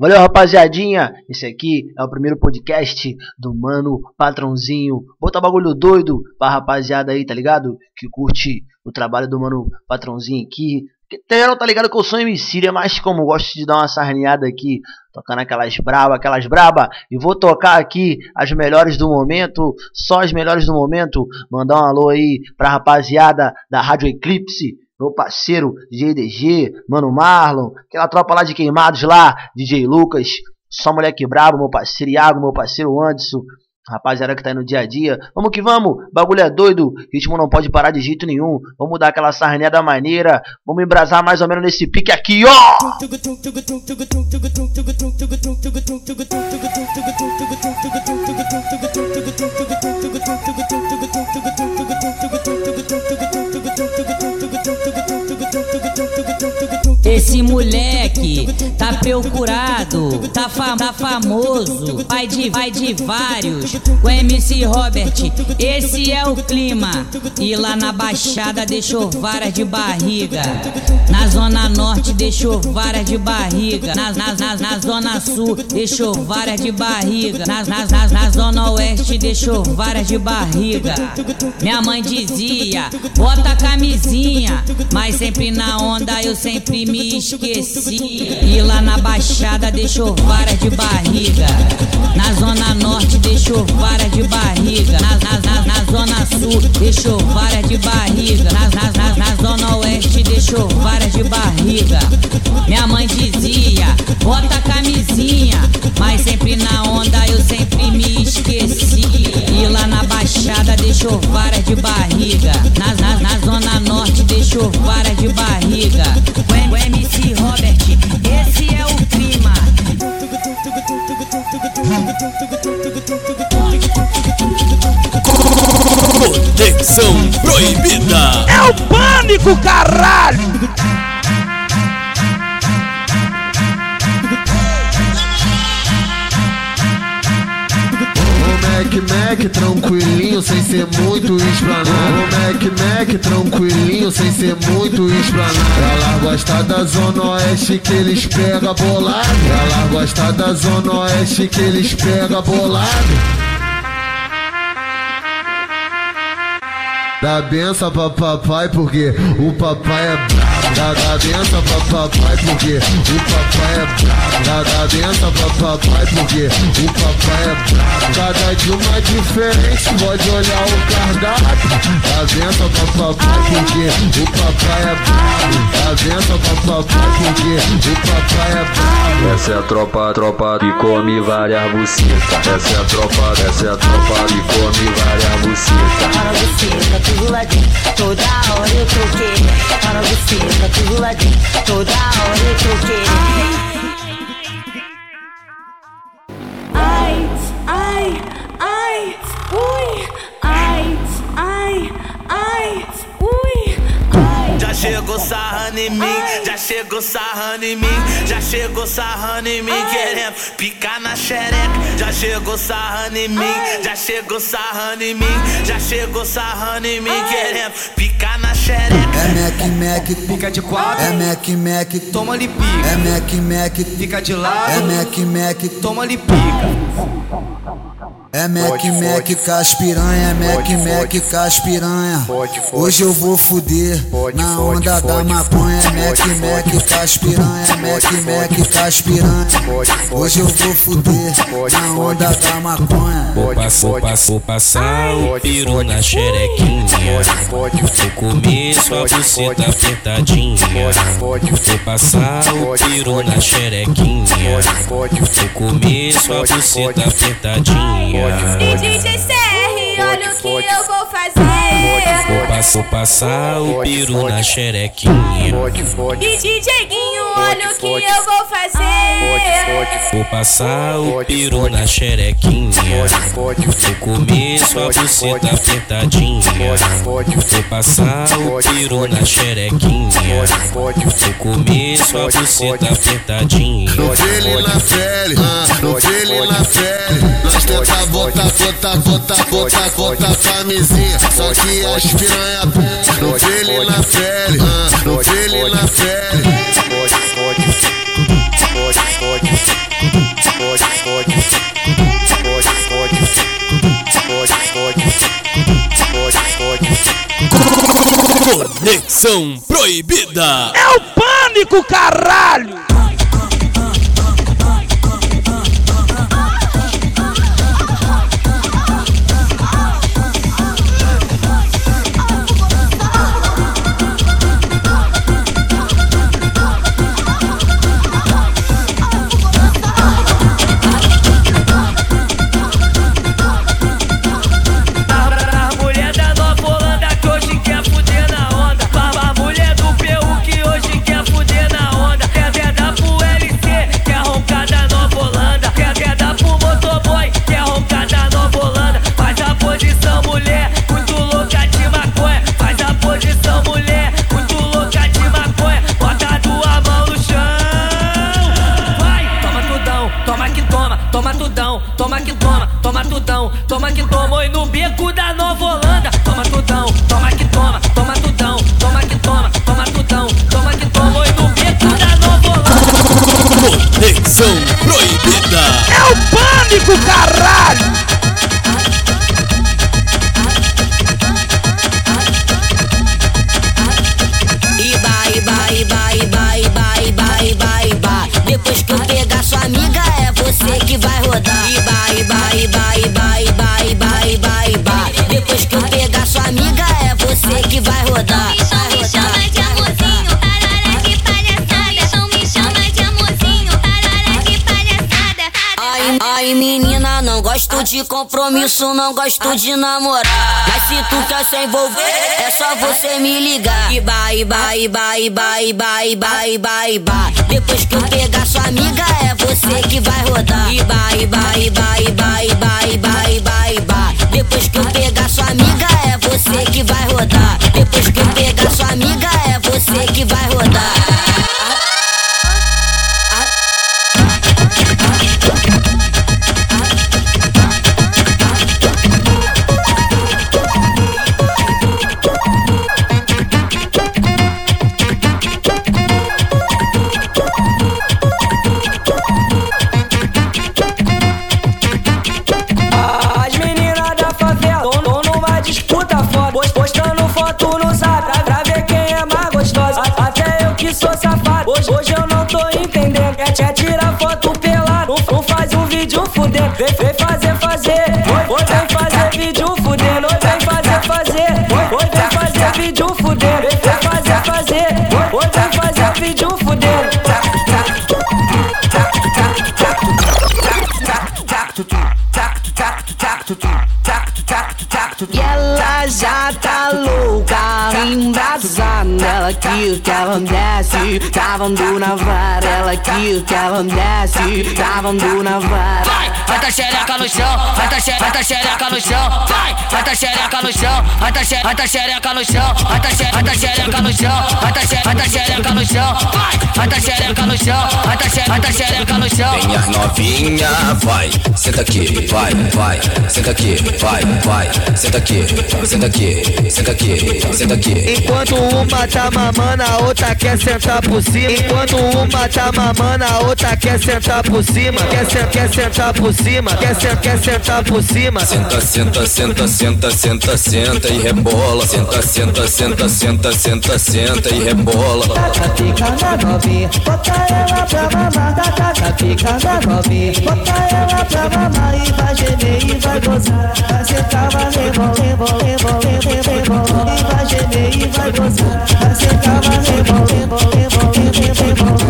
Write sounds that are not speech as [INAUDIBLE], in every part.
Valeu, rapaziadinha. Esse aqui é o primeiro podcast do Mano Patrãozinho. Bota bagulho doido pra rapaziada aí, tá ligado? Que curte o trabalho do Mano Patrãozinho aqui. Geral tá ligado que eu sou MC, é mas como gosto de dar uma sarneada aqui, tocando aquelas braba, aquelas braba, e vou tocar aqui as melhores do momento, só as melhores do momento, mandar um alô aí pra rapaziada da Rádio Eclipse, meu parceiro GDG, Mano Marlon, aquela tropa lá de queimados lá, DJ Lucas, só moleque brabo, meu parceiro Iago, meu parceiro Anderson, Rapaziada que tá aí no dia a dia, vamos que vamos, bagulho é doido, ritmo não pode parar de jeito nenhum. Vamos dar aquela sarneada maneira, vamos embrasar mais ou menos nesse pique aqui, ó! চুপ চুপ Esse moleque tá procurado, tá, fam tá famoso, pai de, pai de vários. O MC Robert, esse é o clima. E lá na Baixada deixou várias de barriga. Na Zona Norte deixou várias de barriga. Na, na, na, na Zona Sul deixou várias de barriga. Na, na, na, na Zona Oeste deixou várias de barriga. Minha mãe dizia, bota a camisinha. Mas sempre na onda eu sempre me me esqueci. E lá na Baixada deixou várias de barriga. Na Zona Norte deixou várias de barriga. Na, na, na, na Zona Sul deixou várias de barriga. Na, na, na, na Zona Oeste deixou várias de barriga. Minha mãe dizia, bota a camisinha. Mas sempre na onda eu sempre me esqueci. E lá na Baixada deixou várias de barriga. Na, na, na Zona Norte deixou várias de barriga. O MC Robert, esse é o clima. Conexão proibida. É o pânico, caralho! Mac Mac tranquilinho sem ser muito explanado. Mac Mac tranquilinho sem ser muito explanado. Ela gosta da zona oeste que eles pega bolado. Ela gosta da zona oeste que eles pega bolado. Dá benção pra papai porque o papai é brabo. Dá, dá benção pra papai porque o papai é brabo. Dá, dá benção pra papai porque o papai é brabo. Cada dia uma diferente, pode olhar o cardápio. Dá benção pra papai porque o papai é brabo. Dá benção pra papai porque o papai é brabo. Essa é a tropa, tropa que come várias bucetas. Essa é a tropa, essa é a tropa que come várias bucetas. Tudo ladinho, toda hora eu querendo. Para buceta, tudo ladinho, toda hora eu querendo. Ai, ai, ai, ui, ai, ai, ai, chegou sarrando em mim, já chegou sarrando em mim, já chegou sarrando em mim, querendo picar na xereca. Já chegou sarrando em mim, já chegou sarrando em mim, já chegou sarrando em mim, querendo picar na xereca. É Mac Mac, Fica de quatro, é Mac Mac, toma ali pica. é Mac Mac, Fica de é lado, Mac Mac, toma ali pica. É Mac Mac, caspiranha, é Mac Mac, caspiranha. Hoje eu vou fuder na onda da maconha, é Mac Mac, caspiranha, é Mac Mac, caspiranha. Hoje eu vou fuder na onda da maconha. Vou, pass- vou, pass- vou passar o peru na xerequinha. Vou comer sua buceta apertadinha. Vou passar o peru na xerequinha. Vou comer sua buceta apertadinha. E DJ CR, olha o que eu vou fazer. Vou passar o peru na xerequinha. E DJ Guinho, olha o que eu vou fazer. Vou passar o peru na xerequinha. Vou comer sua buceta apertadinha. Vou passar o peru na xerequinha. Vou comer sua buceta apertadinha. No pele na pele, no pele na pele. Nós tenta botar, botar, botar, botar, botar camisinha. Só que as piranha no pele na pele, no pele na pele. Conexão Proibida. É o pânico, caralho! Compromisso, não gosto de namorar. Mas se tu quer se envolver, é só você me ligar. Iba, iba, iba, iba, iba, iba, iba, iba. Depois que eu pegar sua amiga, é você que vai rodar. Iba, iba, iba, iba, iba, iba, iba. Vídeo fudendo E ela já tá louca, embrasada. Ela quer que ela desce, travando na vara. Ela quer que ela desce, travando na vara. Vai, vai tá xereca no chão, vai tá xereca, vai tá xereca no chão, vai, vai tá xereca no chão, vai tá xereca, vai tá xereca no chão, vai tá xereca, vai tá xereca no chão, vai tá xereca, vai tá xereca no chão, vai, vai tá xereca no chão, vai tá xereca, vai tá xereca no chão. Minha novinha, vai, senta aqui, vai, vai, senta aqui, vai, vai, senta aqui, senta aqui, senta aqui, senta aqui. Enquanto uma tá mamando, a outra quer sentar por cima. Enquanto uma tá mamando, a outra quer sentar por cima. Quer, sen quer sentar por cima. Quer, sen quer sentar por cima. Senta, senta, senta, senta, senta, senta e rebola. Senta, senta, senta, senta, senta, senta e rebola. Taca pica na novinha, bota ela pra mamar. Taca pica na novinha, bota ela pra mamar. E vai gemer e vai gozar. Vai sentar, vai rebolar, rebolar, rebolar, rebolar. E vai gemer e vai gozar. Vai sentar, vai rebolar, rebolar, rebolar, rebolar.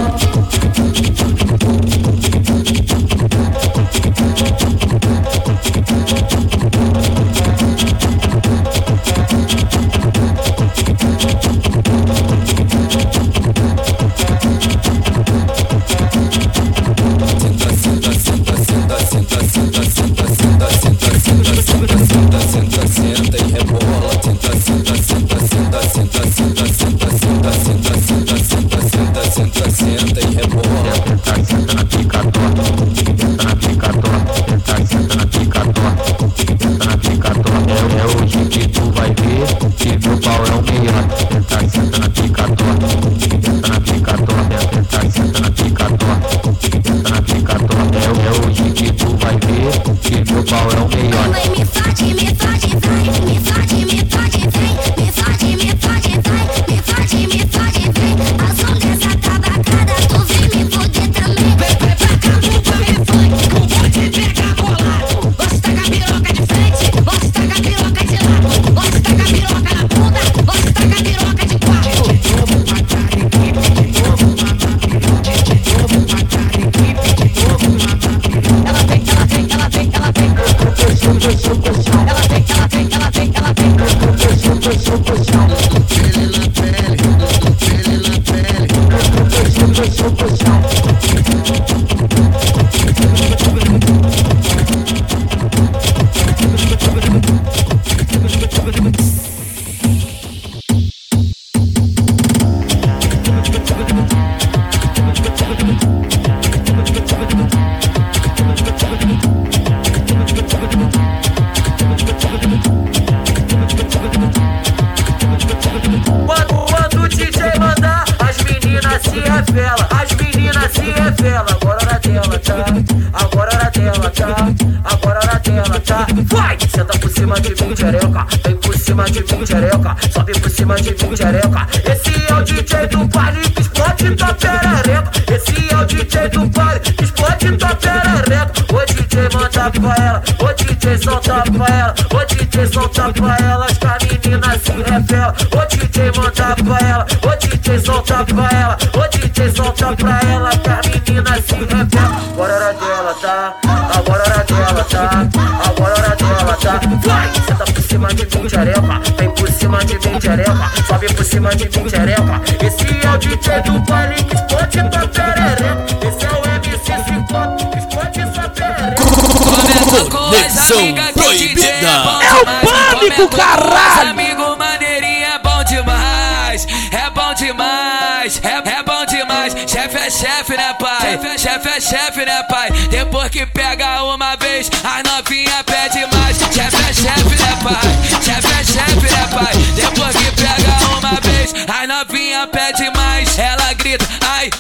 Agora hora dela, tá? Agora hora dela, tá? Vai! Senta por cima de mim, xereca. Vem por cima de mim, xereca. Sobe por cima de mim, xereca. Esse é o DJ do baile que explode tua perereca. Esse é o MC Ciclope que explode sua perereca. Conexão proibida. É o pânico, caralho! Amigo maneirinho é bom demais, é bom demais, é, é bom demais. Chefe é chefe, né, pai? Chefe é chefe, né, pai? Depois que pega uma vez, a novinha pede mais. Chefe é chefe, né, pai? Chefe é chefe, né, pai? Depois que pega uma vez, a novinha pede mais. Ela grita, ai,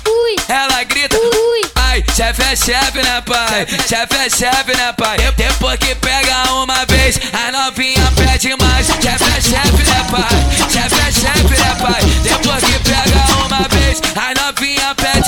ela grita, ai. Chefe é chefe, né, pai? Chefe é chefe, né, pai? Depois que pega uma vez, a novinha pede mais. Chefe é chefe, né, pai? Chefe é chefe, né, pai? Depois que pega uma vez, a novinha pede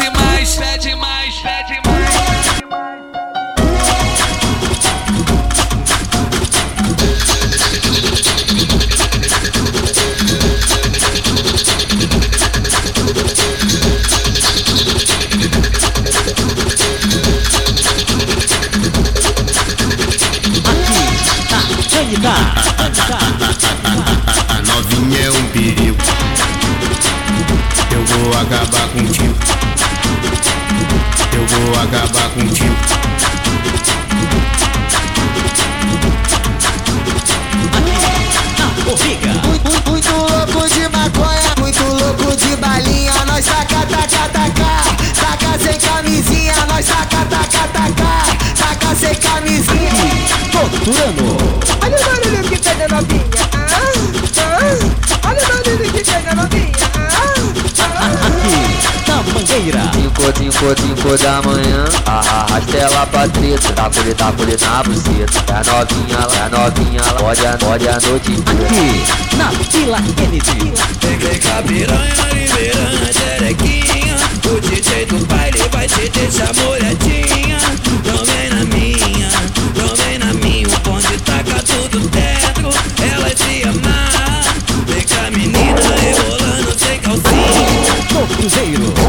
5 da manhã, arrasta ela pra treta, tá colhe, tá colhe na buceta. É a novinha lá, é a novinha lá, pode a, pode a noite Aqui, na Vila Kennedy. Peguei capiranha, liberanha, xerequinha. O DJ do baile vai te deixar molhadinha. Também na minha, também na minha. O bonde taca tudo dentro, ela é de amar. Vem com a menina rebolando sem calcinha. Cruzeiro.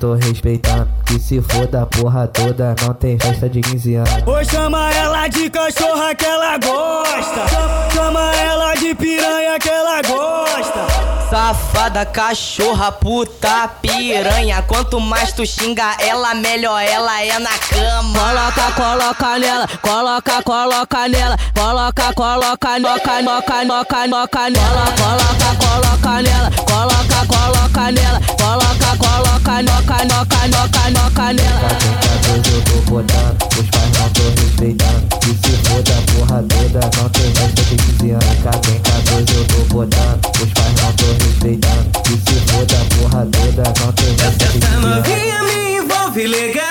Tô respeitando. Se foda a porra toda, não tem festa de 15 anos. Ou chama ela de cachorra que ela gosta. Chama ela de piranha que ela gosta. Safada, cachorra, puta, piranha. Quanto mais tu xinga ela, melhor ela é na cama. Coloca, coloca nela, coloca, coloca nela, coloca, coloca, noca, noca, noca, noca nela, coloca, coloca nela, coloca, coloca nela, coloca, coloca, noca, noca, noca, noca nela. Tem 14 eu tô botando, os pais não tô respeitando. Que se foda a porra toda, não tem festa de 15 anos. Cá 14 eu tô botando, os pais não tô respeitando. Que se foda a porra toda, não tem festa de 15 Essa anos. novinha me envolve legal.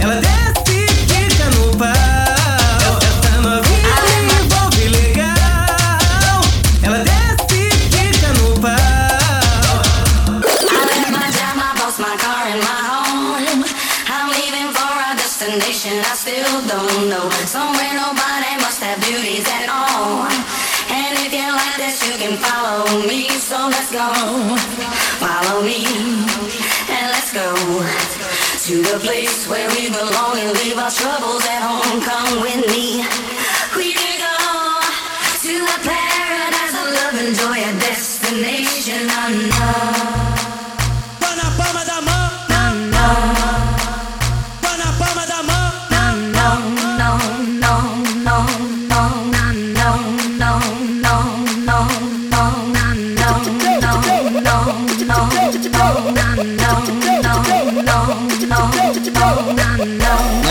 Ela desce e fica no pau. Know. Somewhere nobody must have beauties at all. And if you like this, you can follow me. So let's go, follow me, and let's go. To the place where we belong and leave our troubles at home. Come with me. We can go to a paradise of love and joy, a destination unknown.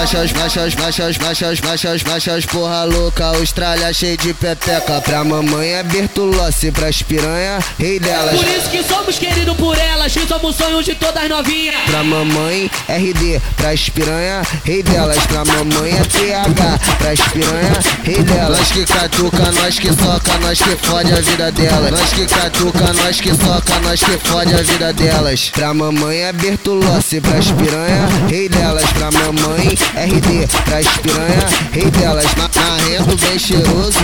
Machas, machas, machas, machas, machas, machas, porra louca, Austrália cheio de pepeca. Pra mamãe é Bertolossi, pras piranha, rei delas. Por isso que somos queridos por elas, que somos sonhos de todas novinhas. Pra mamãe, RD, pras piranha, rei delas. Pra mamãe é TH, pras piranha, rei delas. Nós que catuca, nós que soca, nós que fode a vida delas. Nós que catuca, nós que soca, nós que fode a vida delas. Pra mamãe é Bertolossi, pras piranha, rei delas. Pra mamãe, RD, pras piranha, rei delas. Na, narrendo bem cheiroso,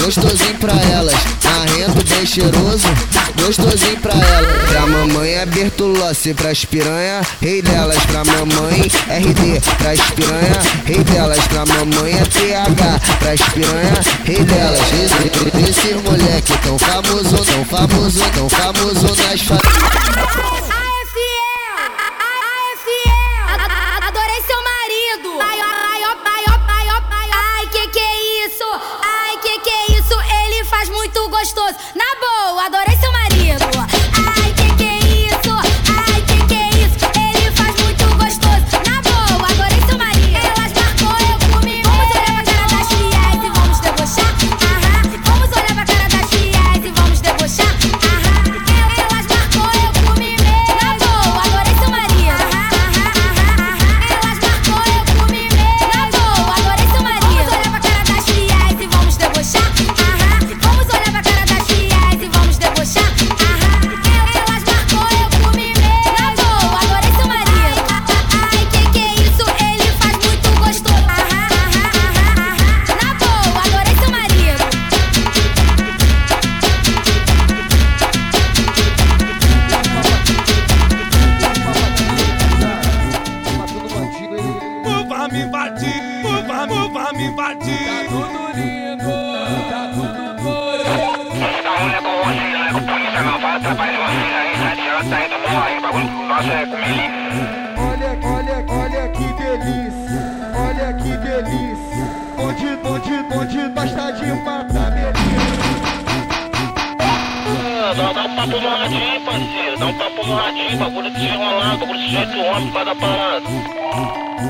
gostosinho pra elas. Narrendo bem cheiroso, gostosinho pra elas. Pra mamãe é Bertolossi, pras piranha, rei delas. Pra mamãe, RD, pras piranha, rei delas. Pra mamãe é TH, pras piranha, rei delas. Esse, esse moleque tão famoso, tão famoso, tão famoso nas famílias. você aí aí, nosso é Olha, olha, olha que delícia, olha que delícia. Onde, onde, onde nós tá de mata. Ah, dá, um papo no radinho, parceiro. Dá um papo no radinho, bagulho desenrolado, bagulho de jeito homem, faz a parada.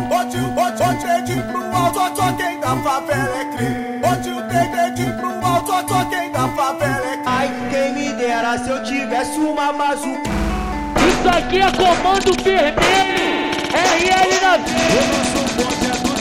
Bote, hoje, hoje é pro alto, só quem da favela é cri. Hoje o tem é pro alto, só quem da favela se eu tivesse uma bazuca. Isso aqui é comando vermelho. RL na Eu não sou bonde,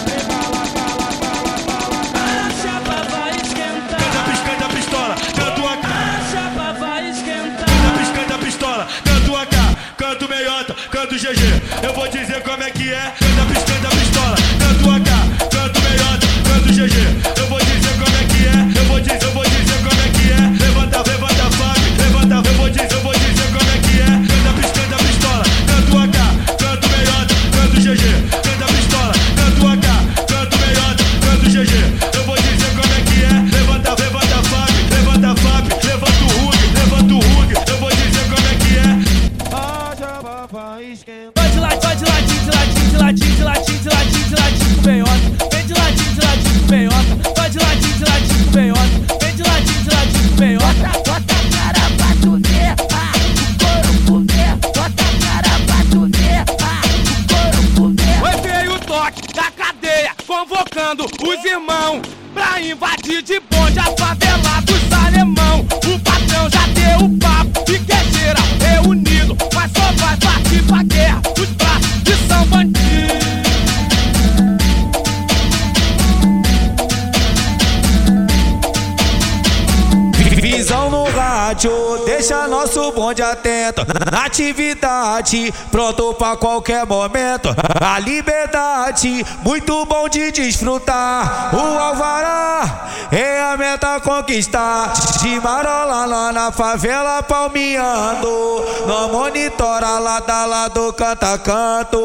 atento. Atividade, pronto pra qualquer momento. [LAUGHS] A liberdade, muito bom de desfrutar. O alvará é a meta conquistar. De marola lá na favela palmeando. Não monitora lado a lado, canta canto.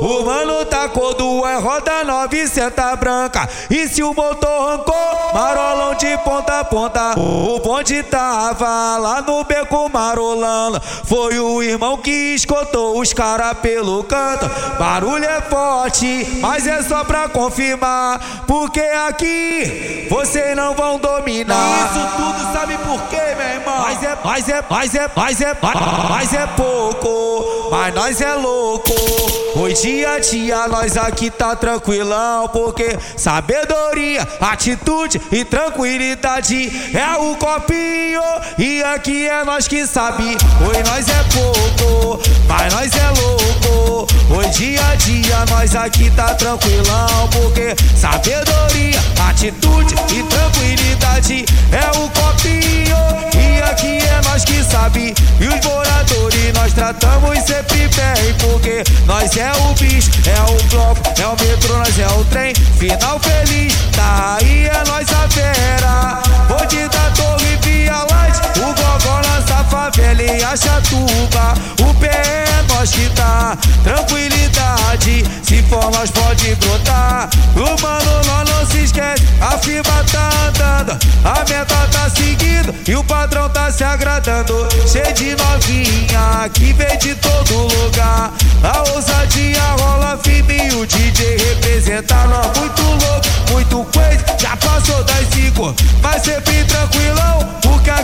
O mano tacou do é roda 900 branca. E se o motor arrancou, marolão de ponta a ponta. O bonde tava lá no beco marolando. Foi o irmão que escotou os cara pelo canto. Barulho é forte, mas é só pra confirmar. Porque aqui vocês não vão dominar. Isso tudo sabe por quê, meu irmão? Mas é, mas é, mas é, mas é, mas é pouco. Mas nós é louco. Hoje a dia nós aqui tá tranquilão. Porque sabedoria, atitude e tranquilidade é o copinho. E aqui é nós que sabe. Oi, nós é pouco, mas nós é louco. Hoje dia a dia nós aqui tá tranquilão. Porque sabedoria, atitude e tranquilidade é o copinho. Nós que sabe. E os moradores nós tratamos sempre bem. Porque nós é o bicho, é o bloco, é o metrô, nós é o trem. Final feliz, tá aí é nós a fera. Bonde da torre via light, o gogó nossa favela e a chatuba. O pé é nós que tá, tranquilidade. Se for nós pode brotar. O mano nós não a firma tá andando. A meta tá seguindo e o padrão tá se agradando. Cheio de novinha que vem de todo lugar. A ousadia rola firme e o DJ representa nós. Muito louco, muito coisa, já passou das cinco. Mas sempre tranquilão,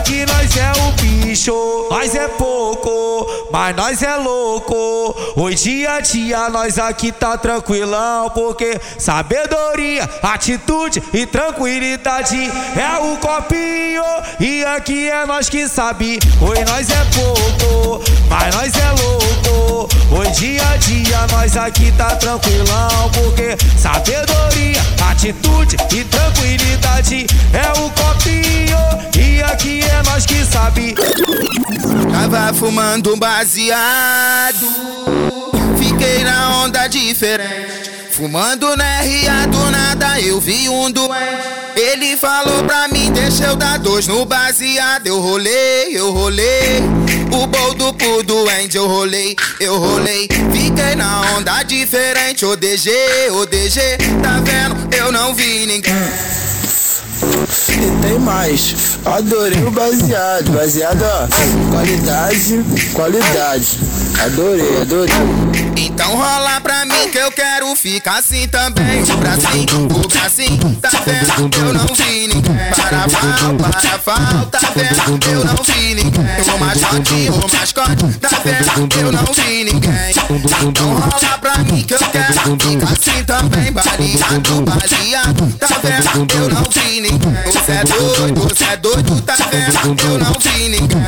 aqui nós é o bicho. Nós é pouco, mas nós é louco. Hoje dia a dia nós aqui tá tranquilão, porque sabedoria, atitude e tranquilidade é o copinho. E aqui é nós que sabe. Oi, nós é pouco, mas nós é louco. Hoje dia a dia nós aqui tá tranquilão, porque sabedoria, atitude e tranquilidade é o copinho. E aqui é nós que sabe. Tava fumando um baseado, fiquei na onda diferente. Fumando na RA do nada eu vi um doente. Ele falou pra mim, deixa eu dar dois no baseado. Eu rolei, eu rolei. O boldo pro doente, eu rolei, eu rolei. Fiquei na onda diferente. O DG, o DG, tá vendo? Eu não vi ninguém. E [LAUGHS] tem mais, adorei o baseado, baseado ó, qualidade, qualidade, adorei, adorei. Então rola pra mim que eu quero ficar assim também. O bracinho, o bracinho, tá vendo? Eu não vi ninguém. Para pau, para pau, tá vendo? Eu não vi ninguém. O mascote, o mascote, tá vendo? Eu não vi ninguém. Então rola pra mim que eu quero ficar assim também. Baleado, baleado, tá vendo? Eu não vi ninguém. Você é doido, você é doido, tá vendo? Eu não vi ninguém.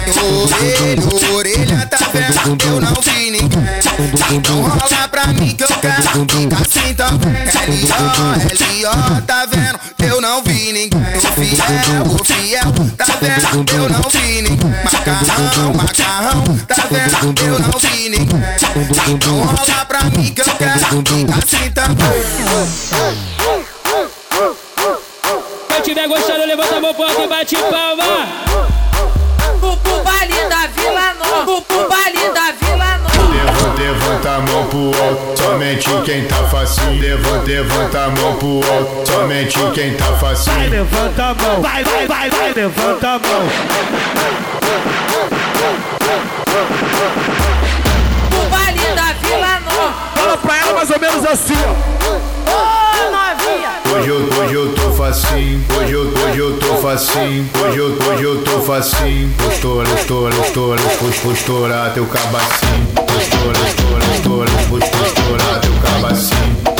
Orelha, orelha, tá vendo? Eu não vi ninguém. Então rola pra mim que eu assim também. L.O., L.O., tá vendo? Eu não vi ninguém. O fiel, o fiel, tá vendo? Eu não vi ninguém. Macarrão, macarrão, tá vendo? Eu não vi ninguém. Então rola pra mim que eu quero assim também. Quem tiver gostando, levanta a mão pro alto e bate palma. Levanta, a mão pro alto, somente quem tá facinho. Levanta a mão, vai, vai, vai, vai, levanta a mão. Pro baile da Vila Nova. Fala pra ela mais ou menos assim, ó. Hoje eu, hoje eu tô facinho, hoje eu, hoje eu tô facinho, hoje eu, hoje eu tô facinho. Estourar, vou, vou estourar teu cabacinho. Estourar, vou, vou estourar teu cabacinho.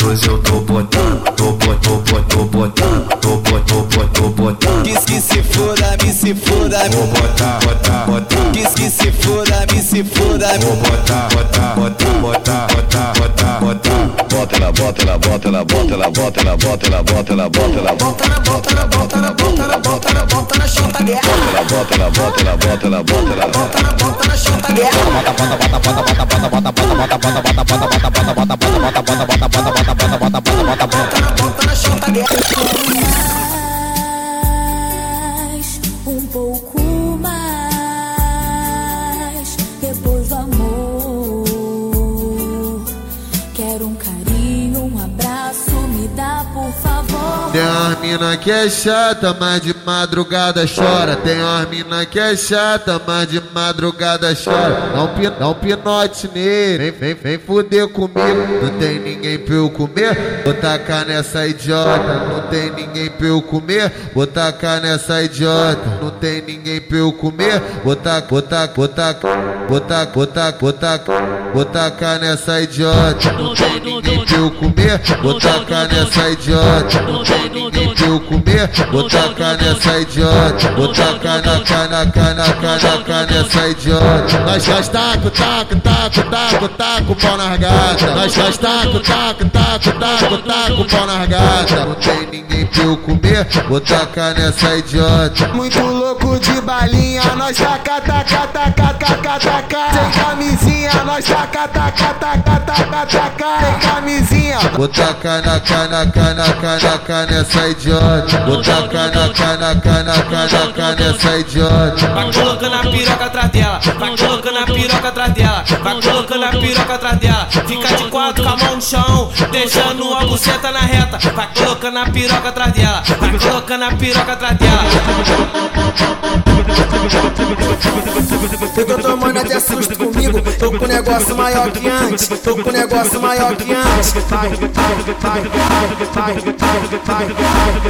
14 eu tô botando, tô botando, tô, tô botando, tô botando, tô, tô botando. Que, que se foda, me se foda, Vou botar, botar, botar. que, que se foda, me se foda. Vou botar, botar, botar, botar, botar, botar, botar. Bota ela, bota ela, bota ela, bota ela, bota ela, bota ela, bota ela, bota ela, bota ela, bota ela, bota ela, bota ela, bota ela, bota na chota guerra. ela, bota ela, bota ela, bota ela, bota ela, bota ela, bota na chota guerra. Bota, bota, bota, bota, bota, bota, bota, bota, bota, bota, bota, bota, bota, bota, bota, bota, bota, bota, bota, bota, bota, bota, bota, bota, bota, bota, bota. Bota na chota mais, um pouco mais, depois do amor. Quero um carinho, um abraço, me dá por favor. Mina que é chata, mas de madrugada chora. Tem umas mina que é chata, mas de madrugada chora. Dá um, pi- dá um pinote nele, vem, vem, vem fuder comigo. Não tem ninguém pra eu comer, vou tacar nessa idiota. Não tem ninguém pra eu comer, vou tacar nessa idiota. Não tem ninguém pra eu comer, vou tacar, vou tacar, vou tacar, vou tacar, vou tacar, vou tacar, vou tacar nessa idiota. Não tem ninguém pra eu comer, vou tacar nessa idiota. Não tem ninguém Yo eu comer, vou tacar nessa idiota. Vou tacar na cana, cana, cana, cana nessa idiota. Nós nós taco, taco, taco, taco, taco, pau nas gata. Nós nós taco, taco, taco, taco, taco, pau nas gata. Não tem ninguém pra eu comer, vou tacar nessa idiota. Muito louco de balinha, nós taca, taca, taca, taca, taca. Sem camisinha, nós taca, taca, taca, taca, taca. Sem camisinha. Vou tacar na cana, cana, cana, cana nessa idiota. Vou tacar na cana, cana, cana, cana nessa idiota. Vai colocando a piroca atrás dela, vai colocando a piroca atrás dela, vai colocando a piroca atrás dela. Fica de quatro com a mão no chão, deixando a buceta na reta. Vai colocando a piroca atrás dela, vai colocando a piroca atrás dela. Eu tô tomando até susto comigo. Tô com negócio maior que antes. Tô com negócio maior que antes. Vai, vai, vai, vai, vai, vai, vai, vai,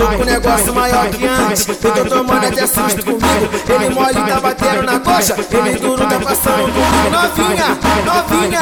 Tô com negócio maior que antes. Eu tô tomando até susto comigo. Ele mole tá batendo na coxa. Ele duro tá passando comigo. Novinha, novinha.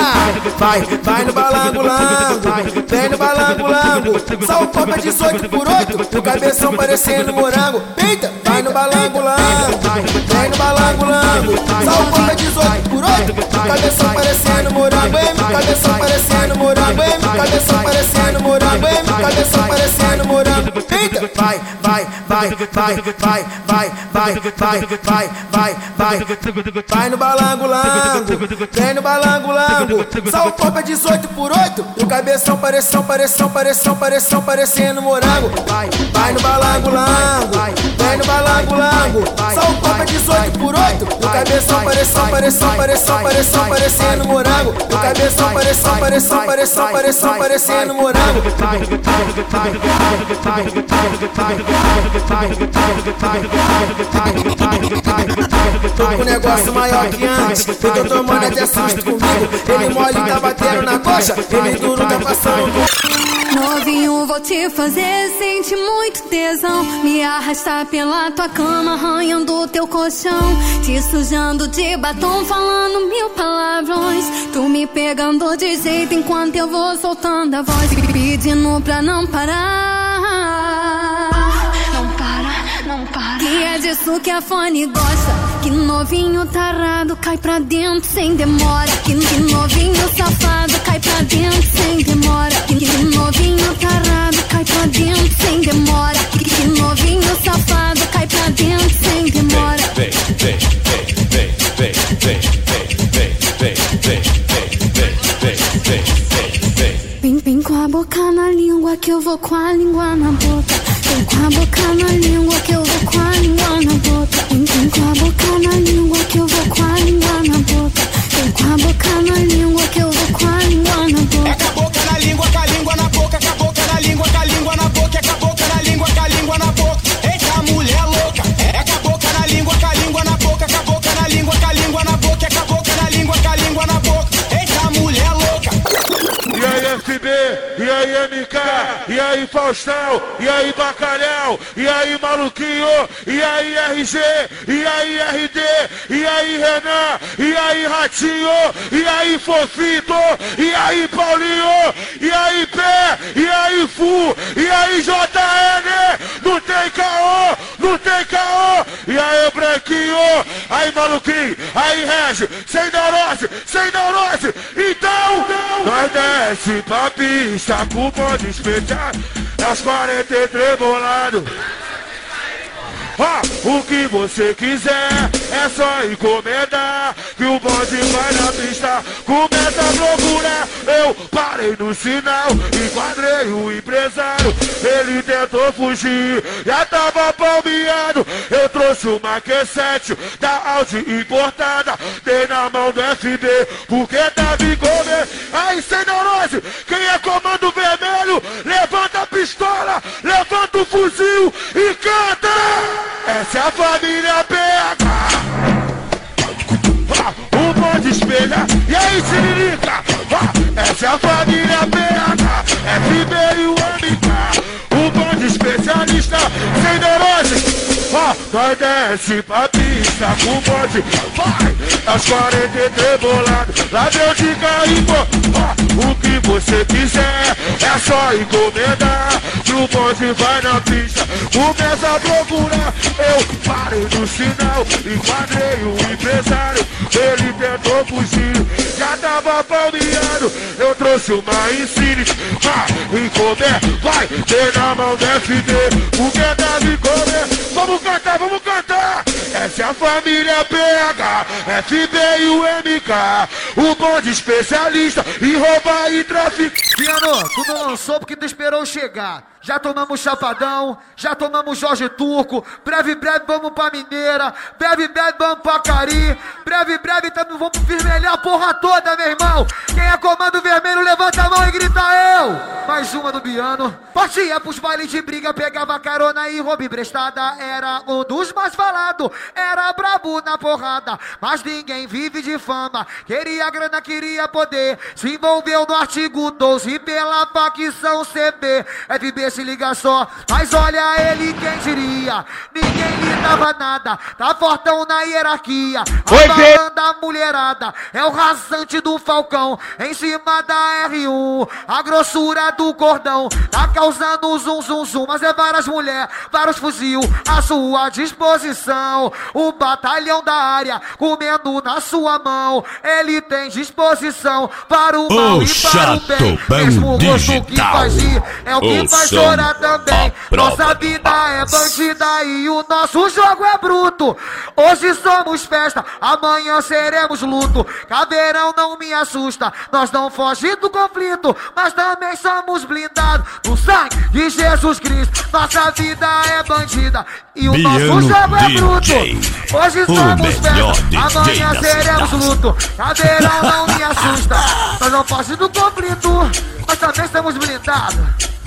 Vai, vai no balango lango. Vem no balango lango. Só o copo é 18 por 8. O cabeção parecendo morango. Eita, vai no balango lango. Vem no balango lango. Só o copo é 18 por 8. O cabeção parecendo morango. Ei, meu cabeção parecendo morango. Ei, meu cabeção parecendo morango. Ei, meu cabeção parecendo morango. Eita, vai, vai, vai, vai, vai, vai, vai, vai, vai, vai, vai. Vai no balango lango. Vem no balango lango. Só o copo é 18 por 8. O cabeção pareção, pareção, pareção, pareção, parecendo morango. Vai, vai no balango lango. Vem no balango lango. Só o copo é 18 por 8. O cabeção pareção, pareção, pareção, pareção, parecendo morango. O cabeção pareção, pareção, pareção, pareção, parecendo morango. Vai, vai, vai, vai, vai, Tô com negócio maior que antes. Eu tô tomando até susto comigo. Ele mole tá batendo na coxa. Ele duro tá passando. Novinho, vou te fazer sentir muito tesão. Me arrastar pela tua cama, arranhando teu colchão. Te sujando de batom, falando mil palavrões. Tu me pegando de jeito enquanto eu vou soltando a voz. Pedindo pra não parar. E é disso que a fone gosta. Que novinho tarado cai pra dentro sem demora. Que, que novinho safado cai pra dentro sem demora. Que, que novinho tarado cai pra dentro sem demora. Que, que novinho safado cai pra dentro sem demora. Vem, vem, vem, vem, vem, vem, vem, vem, vem, vem, vem, vem, vem, vem, vem. Vem, boca na língua que eu vou com a língua na boca. Vem com a boca na língua que eu vou com a língua na boca. Vem, com a boca na língua que eu vou com a língua na boca. Vem com a boca na língua que eu vou com a língua na boca e aí MK, e aí Faustão, e aí Bacalhau, e aí Maluquinho, e aí RG, e aí RD, e aí Renan, e aí Ratinho, e aí Fofito, e aí Paulinho, e aí Pé, e aí Fu, e aí JN, não tem caô, não tem caô, e aí Branquinho, aí Maluquinho, aí Régio, sem neurose, sem neurose, então, nós desce pra pista com o bonde especial, nas 43 bolado. Ah, o que você quiser é só encomendar Que o bonde vai na pista Começa a procurar Eu parei no sinal Enquadrei o empresário Ele tentou fugir Já tava palmeado. Eu trouxe uma Q7 Da Audi importada Dei na mão do FB Porque tava em comer. Aí sem neurose Quem é comando vermelho Levanta a pistola Levanta o fuzil E canta é a família PH. Ah, o bonde espelha. E aí, Siririca? Ah, essa é a família PH. FB e o. O bonde especialista. Sem. Ah, nós desce pra pista com o bonde. Vai, às 43 bolado. Lá deu de carimbo. Ah, o que você quiser é só encomendar. Que o bonde vai na pista. Começa a procurar. Eu parei no sinal. Enquadrei o empresário. Ele tentou fugir. Já tava palmeado. Eu trouxe uma Insigne. Ah, encomer. Vai, ter na mão do FD. Porque deve comer. Vamos cantar, vamos cantar! Essa é a família PH, FB e o MK, o bonde especialista em roubar e traficar. Piano, tu não lançou porque tu esperou chegar. Já tomamos Chapadão, já tomamos Jorge Turco. Breve, breve vamos pra Mineira. Breve, breve vamos pra Cari. Breve, breve também vamos vermelhar a porra toda, meu irmão. Quem é comando vermelho, levanta a mão e grita eu. Mais uma do Biano. Partia pros bailes de briga, pegava carona e roubo emprestada. Era um dos mais falados. Era brabo na porrada, mas ninguém vive de fama. Queria grana, queria poder. Se envolveu no artigo 12 pela facção CB. FB se liga só, mas olha ele quem diria. Ninguém lhe dava nada, tá fortão na hierarquia. A mulherada, é o rasante do Falcão. Em cima da R1, a grossura do cordão. Tá causando zum zum zum, mas é várias mulheres, vários fuzil à sua disposição. O batalhão da área comendo na sua mão. Ele tem disposição para o mal O e para o bem. Mesmo o rosto que faz rir é o que faz também. Nossa vida é bandida e o nosso jogo é bruto. Hoje somos festa, amanhã seremos luto. Caveirão não me assusta, nós não fogimos do conflito, mas também somos blindados no sangue de Jesus Cristo. Nossa vida é bandida e o nosso Biano jogo é bruto. Hoje somos festa, amanhã seremos luto. Caveirão não me assusta, nós não fogimos do conflito, mas também somos blindados.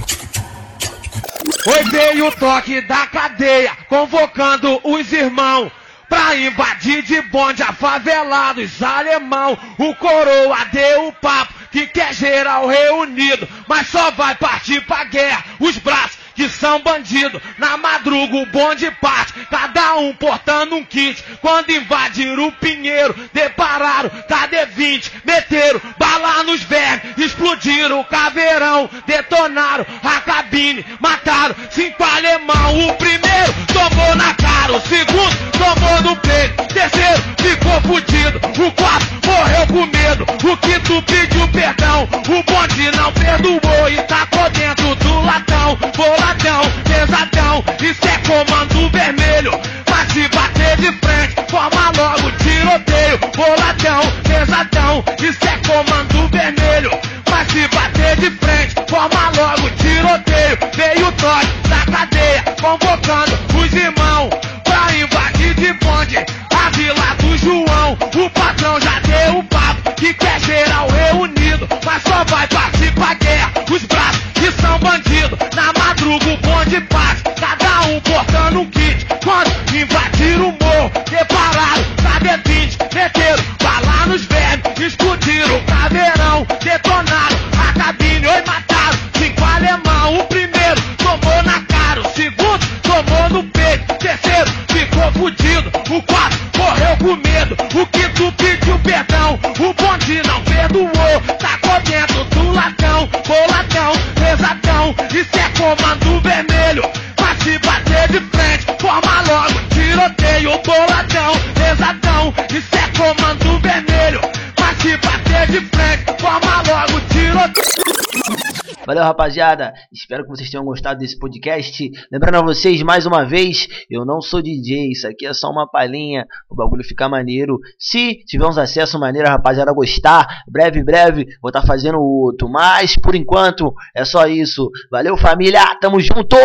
Foi veio o toque da cadeia, convocando os irmãos. Pra invadir de bonde a favelados alemão. O coroa deu o papo que quer geral reunido. Mas só vai partir pra guerra os braços que são bandidos. Na madruga o bonde parte, cada um portando um kit. Quando invadiram o Pinheiro, depararam KD-20, meteram bala nos vermes, explodiram o caveirão, detonaram a cabine, mataram cinco alemão. O primeiro tomou na cara, o segundo tomou no peito, o terceiro ficou fudido, o quarto morreu com medo, o quinto pediu perdão, o bonde não perdoou e tacou dentro do latão, pesadão, isso é comando vermelho, mas se bater de frente, forma logo tiroteio, boladão, pesadão, isso é comando vermelho, mas se bater de frente, forma logo tiroteio, veio o toque da cadeia, convocando Valeu, rapaziada. Espero que vocês tenham gostado desse podcast. Lembrando a vocês, mais uma vez, eu não sou DJ. Isso aqui é só uma palhinha. O bagulho ficar maneiro. Se tiver uns acessos maneiro, rapaziada gostar, breve, breve, vou estar fazendo outro. Mas, por enquanto, é só isso. Valeu, família. Tamo junto!